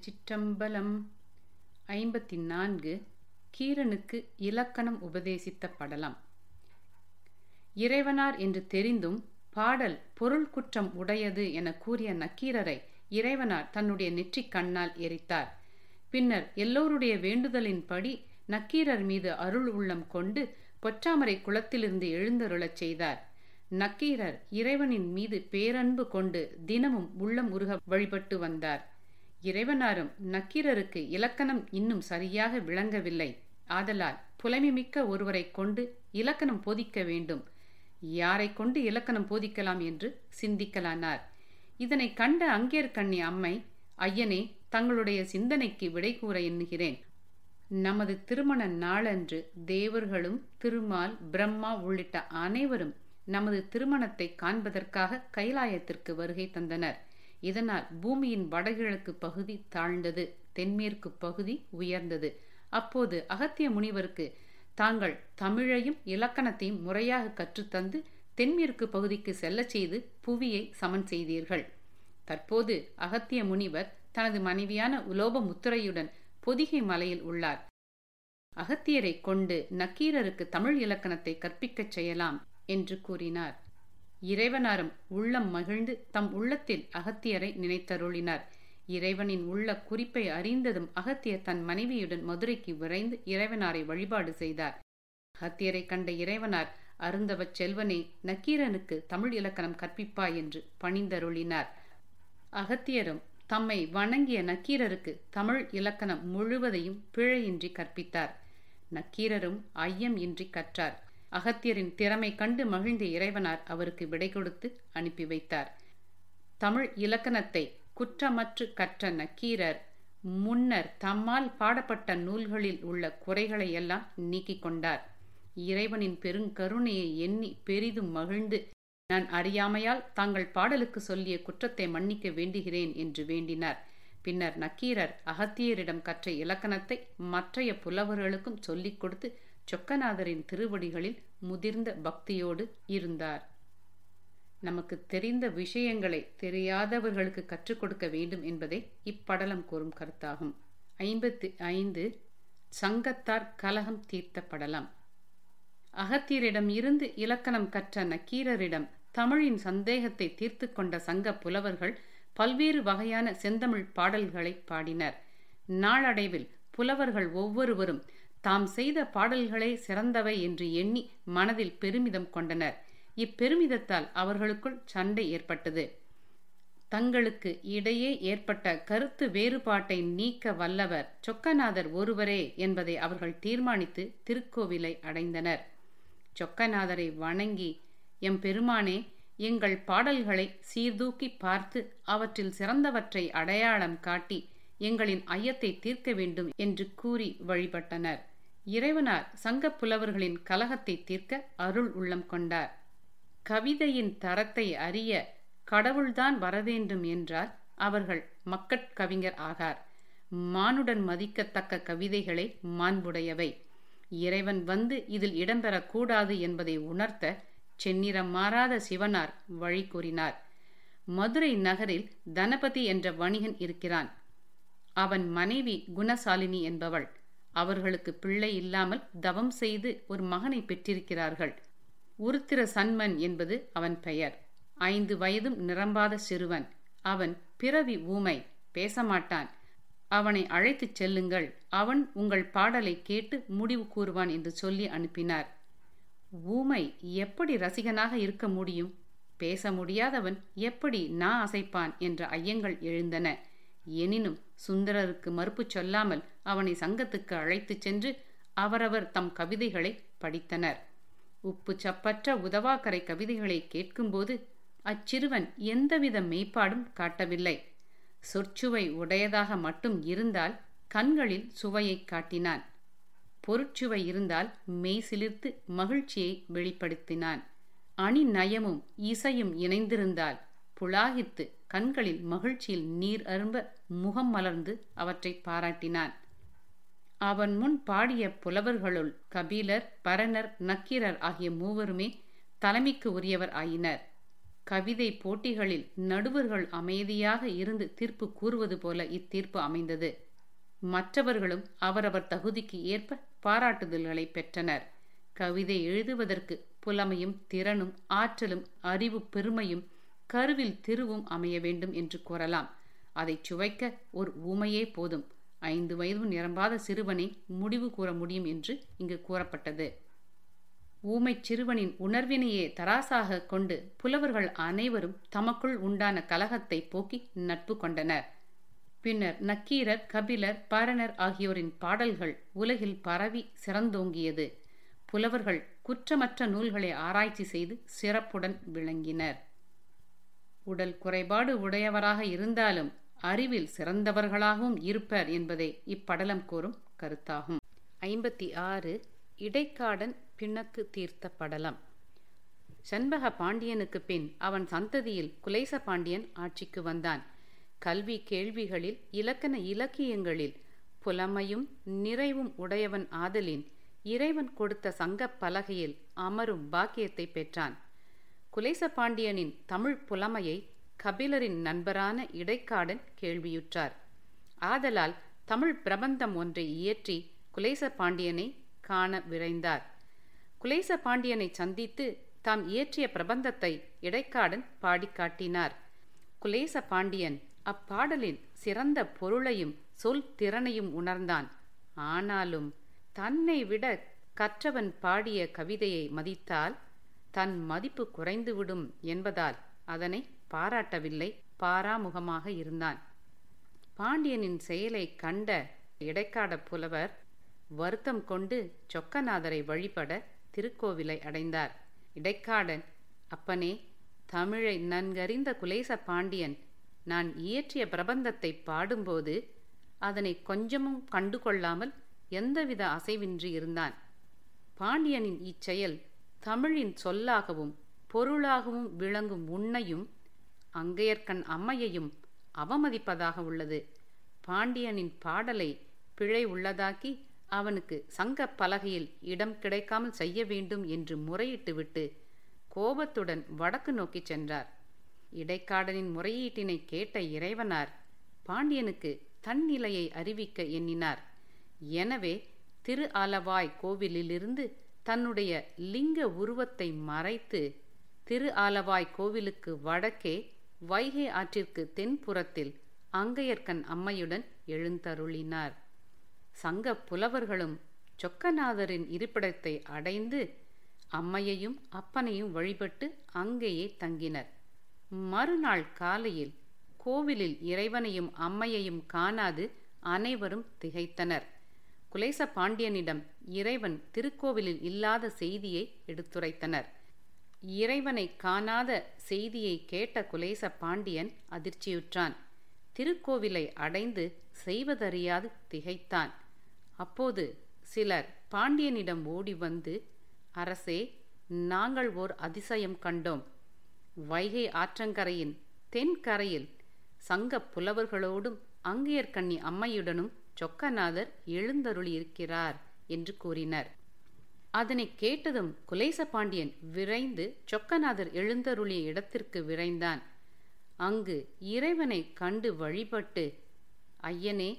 திருச்சிற்றம்பலம் ஐம்பத்தி நான்கு கீரனுக்கு இலக்கணம் உபதேசித்த படலம். இறைவனார் என்று தெரிந்தும் பாடல் பொருள் குற்றம் உடையது என கூறிய நக்கீரரை இறைவனார் தன்னுடைய நெற்றிக் கண்ணால் எரித்தார். பின்னர் எல்லோருடைய வேண்டுதலின்படி நக்கீரர் மீது அருள் உள்ளம் கொண்டு பொற்றாமரை குளத்திலிருந்து எழுந்தருளச் செய்தார். நக்கீரர் இறைவனின் மீது பேரன்பு கொண்டு தினமும் உள்ளம் உருக வழிபட்டு வந்தார். இறைவனாரும் நக்கீரருக்கு இலக்கணம் இன்னும் சரியாக விளங்கவில்லை. ஆதலால் புலமைமிக்க ஒருவரை கொண்டு இலக்கணம் போதிக்க வேண்டும். யாரை கொண்டு இலக்கணம் போதிக்கலாம் என்று சிந்திக்கலானார். இதனை கண்ட அங்கேற்கண்ணி அம்மை ஐயனே தங்களுடைய சிந்தனைக்கு விடை கூற எண்ணுகிறேன். நமது திருமண நாளன்று தேவர்களும் திருமால் பிரம்மா உள்ளிட்ட அனைவரும் நமது திருமணத்தை காண்பதற்காக கைலாயத்திற்கு வருகை தந்தனர். இதனால் பூமியின் வடகிழக்கு பகுதி தாழ்ந்தது தென்மேற்கு பகுதி உயர்ந்தது. அப்போது அகத்திய முனிவருக்கு தாங்கள் தமிழையும் இலக்கணத்தையும் முறையாக கற்றுத்தந்து தென்மேற்கு பகுதிக்கு செல்லச் செய்து புவியை சமன் செய்தீர்கள். தற்போது அகத்திய முனிவர் தனது மனைவியான உலோப முத்துரையுடன் பொதிகை மலையில் உள்ளார். அகத்தியரை கொண்டு நக்கீரருக்கு தமிழ் இலக்கணத்தை கற்பிக்கச் செய்யலாம் என்று கூறினார். இறைவனாரும் உள்ளம் மகிழ்ந்து தம் உள்ளத்தில் அகத்தியரை நினைத்தருளினார். இறைவனின் உள்ள குறிப்பை அறிந்ததும் அகத்தியர் தன் மனைவியுடன் மதுரைக்கு விரைந்து இறைவனாரை வழிபாடு செய்தார். அகத்தியரை கண்ட இறைவனார் அருந்தவச் செல்வனே நக்கீரனுக்கு தமிழ் இலக்கணம் கற்பிப்பாய் என்று பணிந்தருளினார். அகத்தியரும் தம்மை வணங்கிய நக்கீரருக்கு தமிழ் இலக்கணம் முழுவதையும் பிழையின்றி கற்பித்தார். நக்கீரரும் ஐயம் இன்றி கற்றார். அகத்தியரின் திறமை கண்டு மகிழ்ந்த இறைவனார் அவருக்கு விடை கொடுத்து அனுப்பி வைத்தார். தமிழ் இலக்கணத்தை குற்றமற்று கற்ற நக்கீரர் முன்னர் தம்மால் பாடப்பட்ட நூல்களில் உள்ள குறைகளை எல்லாம் நீக்கிக் கொண்டார். இறைவனின் பெருங்கருணையை எண்ணி பெரிதும் மகிழ்ந்து நான் அறியாமையால் தாங்கள் பாடலுக்கு சொல்லிய குற்றத்தை மன்னிக்க வேண்டுகிறேன் என்று வேண்டினார். பின்னர் நக்கீரர் அகத்தியரிடம் கற்ற இலக்கணத்தை மற்றைய புலவர்களுக்கும் சொல்லிக் கொடுத்து சொக்கநாதரின் திருவடிகளில் முதிர்ந்த பக்தியோடு இருந்தார். நமக்கு தெரிந்த விஷயங்களை தெரியாதவர்களுக்கு கற்றுக் கொடுக்க வேண்டும் என்பதே இப்படலம் கூறும் கருத்தாகும். ஐம்பத்தி ஐந்து சங்கத்தார் கலகம் தீர்த்த படலம். அகத்தியரிடம் இருந்து இலக்கணம் கற்ற நக்கீரரிடம் தமிழின் சந்தேகத்தை தீர்த்து கொண்ட சங்க புலவர்கள் பல்வேறு வகையான செந்தமிழ் பாடல்களை பாடினர். நாளடைவில் புலவர்கள் ஒவ்வொருவரும் தாம் செய்த பாடல்களே சிறந்தவை என்று எண்ணி மனதில் பெருமிதம் கொண்டனர். இப்பெருமிதத்தால் அவர்களுக்குள் சண்டை ஏற்பட்டது. தங்களுக்கு இடையே ஏற்பட்ட கருத்து வேறுபாட்டை நீக்க வல்லவர் சொக்கநாதர் ஒருவரே என்பதை அவர்கள் தீர்மானித்து திருக்கோவிலை அடைந்தனர். சொக்கநாதரை வணங்கி எம் பெருமானே எங்கள் பாடல்களை சீர்தூக்கி பார்த்து அவற்றில் சிறந்தவற்றை அடையாளம் காட்டி எங்களின் ஐயத்தை தீர்க்க வேண்டும் என்று கூறி வழிபட்டனர். இறைவனார் சங்க புலவர்களின் கலகத்தை தீர்க்க அருள் உள்ளம் கொண்டார். கவிதையின் தரத்தை அறிய கடவுள்தான் வரவேண்டும் என்றால் அவர்கள் மக்கட் கவிஞர் ஆகார். மானுடன் மதிக்கத்தக்க கவிதைகளை மாண்புடையவை. இறைவன் வந்து இதில் இடம்பெறக்கூடாது என்பதை உணர்த்த செந்நிறம் மாறாத சிவனார் வழி கூறினார். மதுரை நகரில் தனபதி என்ற வணிகன் இருக்கிறான். அவன் மனைவி குணசாலினி என்பவள். அவர்களுக்கு பிள்ளை இல்லாமல் தவம் செய்து ஒரு மகனை பெற்றிருக்கிறார்கள். உருத்திர சன்மன் என்பது அவன் பெயர். ஐந்து வயதும் நிரம்பாத சிறுவன். அவன் பிறவி ஊமை. பேசமாட்டான். அவனை அழைத்துச் செல்லுங்கள். அவன் உங்கள் பாடலை கேட்டு முடிவு கூறுவான் என்று சொல்லி அனுப்பினார். ஊமை எப்படி ரசிகனாக இருக்க முடியும்? பேச முடியாதவன் எப்படி நா அசைப்பான் என்ற ஐயங்கள் எழுந்தன. எனினும் சுந்தரருக்கு மறுப்பு சொல்லாமல் அவனை சங்கத்துக்கு அழைத்துச் சென்று அவரவர் தம் கவிதைகளை படித்தனர். உப்பு சப்பற்ற உதவாக்கரை கவிதைகளை கேட்கும்போது அச்சிறுவன் எந்தவித மெய்ப்பாடும் காட்டவில்லை. சொற்சுவை உடையதாக மட்டும் இருந்தால் கண்களில் சுவையை காட்டினான். பொருட்சுவை இருந்தால் மெய் சிலிர்த்து மகிழ்ச்சியை வெளிப்படுத்தினான். அணி நயமும் இசையும் இணைந்திருந்தால் புலாகித்து கண்களில் மகிழ்ச்சியில் நீர் அரும்ப முகம் மலர்ந்து அவற்றை பாராட்டினான். அவன் முன் பாடிய புலவர்களுள் கபிலர் பரணர் நக்கீரர் ஆகிய மூவருமே தலைமைக்கு உரியவர் ஆயினர். கவிதை போட்டிகளில் நடுவர்கள் அமைதியாக இருந்து தீர்ப்பு கூறுவது போல இத்தீர்ப்பு அமைந்தது. மற்றவர்களும் அவரவர் தகுதிக்கு ஏற்ப பாராட்டுதல்களை பெற்றனர். கவிதை எழுதுவதற்கு புலமையும் திறனும் ஆற்றலும் அறிவு பெருமையும் கருவில் திருவும் அமைய வேண்டும் என்று கூறலாம். அதை சுவைக்க ஒரு ஊமையே போதும். ஐந்து வயது நிரம்பாத சிறுவனை முடிவு கூற முடியும் என்று இங்கு கூறப்பட்டது. ஊமைச் சிறுவனின் உணர்வினையே தராசாக கொண்டு புலவர்கள் அனைவரும் தமக்குள் உண்டான கலகத்தை போக்கி நட்பு கொண்டனர். பின்னர் நக்கீரர் கபிலர் பாரணர் ஆகியோரின் பாடல்கள் உலகில் பரவி சிறந்தோங்கியது. புலவர்கள் குற்றமற்ற நூல்களை ஆராய்ச்சி செய்து சிறப்புடன் விளங்கினர். உடல் குறைபாடு உடையவராக இருந்தாலும் அறிவில் சிறந்தவர்களாகவும் இருப்பர் என்பதே இப்படலம் கூறும் கருத்தாகும். ஐம்பத்தி ஆறு இடைக்காடன் பிணக்கு தீர்த்த படலம். சண்பக பாண்டியனுக்கு பின் அவன் சந்ததியில் குலேச பாண்டியன் ஆட்சிக்கு வந்தான். கல்வி கேள்விகளில் இலக்கண இலக்கியங்களில் புலமையும் நிறைவும் உடையவன் ஆதலின் இறைவன் கொடுத்த சங்கப் பலகையில் அமரும் பாக்கியத்தை பெற்றான். குலேச பாண்டியனின் தமிழ் புலமையை கபிலரின் நண்பரான இடைக்காடன் கேள்வியுற்றார். ஆதலால் தமிழ் பிரபந்தம் ஒன்றை இயற்றி குலேச பாண்டியனை காண விரைந்தார். குலேச பாண்டியனை சந்தித்து தாம் இயற்றிய பிரபந்தத்தை இடைக்காடன் பாடி காட்டினார். குலேச பாண்டியன் அப்பாடலின் சிறந்த பொருளையும் சொல் திறனையும் உணர்ந்தான். ஆனாலும் தன்னை விட கற்றவன் பாடிய கவிதையை மதித்தால் தன் மதிப்பு குறைந்துவிடும் என்பதால் அதனை பாராட்டவில்லை. பாராமுகமாக இருந்தான். பாண்டியனின் செயலை கண்ட இடைக்காட புலவர் வருத்தம் கொண்டு சொக்கநாதரை வழிபட திருக்கோவிலை அடைந்தார். இடைக்காடன் அப்பனே தமிழை நன்கறிந்த குலேச பாண்டியன் நான் இயற்றிய பிரபந்தத்தை பாடும்போது அதனை கொஞ்சமும் கண்டுகொள்ளாமல் எந்தவித அசைவின்றி இருந்தான். பாண்டியனின் இச்செயல் தமிழின் சொல்லாகவும் பொருளாகவும் விளங்கும் உன்னையும் அங்கையர்கண் அம்மையையும் அவமதிப்பதாக உள்ளது. பாண்டியனின் பாடலை பிழை உள்ளதாக்கி அவனுக்கு சங்க பலகையில் இடம் கிடைக்காமல் செய்ய வேண்டும் என்று முறையிட்டுவிட்டு கோபத்துடன் வடக்கு நோக்கிச் சென்றார். இடைக்காடனின் முறையீட்டினை கேட்ட இறைவனார் பாண்டியனுக்கு தன் நிலையை அறிவிக்க எண்ணினார். எனவே திரு ஆலவாய் கோவிலிலிருந்து தன்னுடைய லிங்க உருவத்தை மறைத்து திரு ஆலவாய் கோவிலுக்கு வடக்கே வைகை ஆற்றிற்கு தென்புறத்தில் அங்கையர்க்கன் அம்மையுடன் எழுந்தருளினார். சங்க புலவர்களும் சொக்கநாதரின் இருப்பிடத்தை அடைந்து அம்மையையும் அப்பனையும் வழிபட்டு அங்கேயே தங்கினர். மறுநாள் காலையில் கோவிலில் இறைவனையும் அம்மையையும் காணாது அனைவரும் திகைத்தனர். குலேச பாண்டியனிடம் இறைவன் திருக்கோவிலில் இல்லாத செய்தியை எடுத்துரைத்தனர். இறைவனை காணாத செய்தியை கேட்ட குலேச பாண்டியன் அதிர்ச்சியுற்றான். திருக்கோவிலை அடைந்து செய்வதறியாது திகைத்தான். அப்போது சிலர் பாண்டியனிடம் ஓடி வந்து அரசே நாங்கள் ஓர் அதிசயம் கண்டோம். வைகை ஆற்றங்கரையின் தென்கரையில் சங்க புலவர்களோடும் அங்கையர்கண்ணி அம்மையுடனும் சொக்கநாதர் எழுந்தருளியிருக்கிறார் என்று கூறினர். அதனை கேட்டதும் குலேச பாண்டியன் விரைந்து சொக்கநாதர் எழுந்தருளிய இடத்திற்கு விரைந்தான். அங்கு இறைவனை கண்டு வழிபட்டு ஐயனே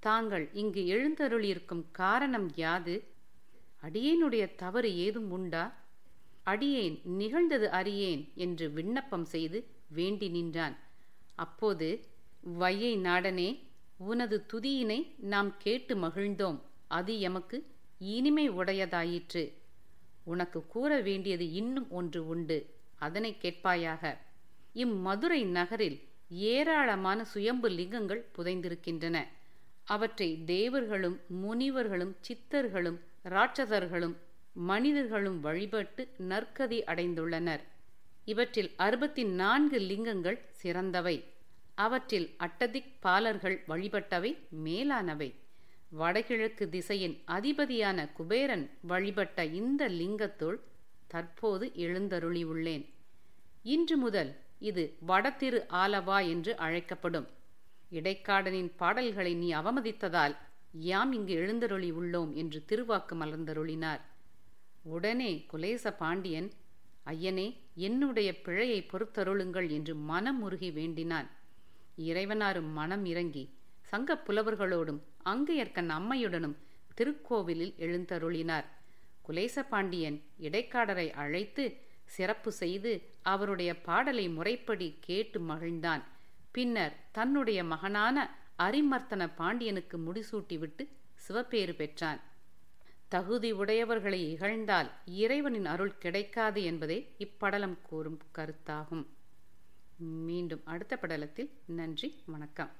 தாங்கள் இங்கு எழுந்தருளியிருக்கும் காரணம் யாது? அடியேனுடைய தவறு ஏதும் உண்டா? அடியேன் நிகழ்ந்தது அறியேன் என்று விண்ணப்பம் செய்து வேண்டி நின்றான். அப்போது வையை நாடனே உனது துதியினை நாம் கேட்டு மகிழ்ந்தோம். அது எமக்கு இனிமை உடையதாயிற்று. உனக்கு கூற வேண்டியது இன்னும் ஒன்று உண்டு. அதனை கேட்பாயாக. இம்மதுரை நகரில் ஏராளமான சுயம்பு லிங்கங்கள் புதைந்திருக்கின்றன. அவற்றை தேவர்களும் முனிவர்களும் சித்தர்களும் ராட்சதர்களும் மனிதர்களும் வழிபட்டு நற்கதி அடைந்துள்ளனர். இவற்றில் அறுபத்தி நான்கு லிங்கங்கள் சிறந்தவை. அவற்றில் அட்டதிக் பாலர்கள் வழிபட்டவை மேலானவை. வடகிழக்கு திசையின் அதிபதியான குபேரன் வழிபட்ட இந்த லிங்கத்துள் தற்போது எழுந்தருளியுள்ளேன். இன்று முதல் இது வடதிரு ஆலவா என்று அழைக்கப்படும். இடைக்காடனின் பாடல்களை நீ அவமதித்ததால் யாம் இங்கு எழுந்தருளி உள்ளோம் என்று திருவாக்கு மலர்ந்தருளினார். உடனே குலேச பாண்டியன் ஐயனே என்னுடைய பிழையை பொறுத்தருளுங்கள் என்று மனமுருகி வேண்டினான். இறைவனாரும் மனம் இறங்கி சங்க புலவர்களோடும் அங்கையர்க்கன் அம்மையுடனும் திருக்கோவிலில் எழுந்தருளினார். குலேச பாண்டியன் இடைக்காடரை அழைத்து சிறப்பு செய்து அவருடைய பாடலை முறைப்படி கேட்டு மகிழ்ந்தான். பின்னர் தன்னுடைய மகனான அரிமர்த்தன பாண்டியனுக்கு முடிசூட்டிவிட்டு சிவப்பேறு பெற்றான். தகுதி உடையவர்களை இகழ்ந்தால் இறைவனின் அருள் கிடைக்காது என்பதே இப்படலம் கூறும் கருத்தாகும். மீண்டும் அடுத்த படலத்தில் நன்றி வணக்கம்.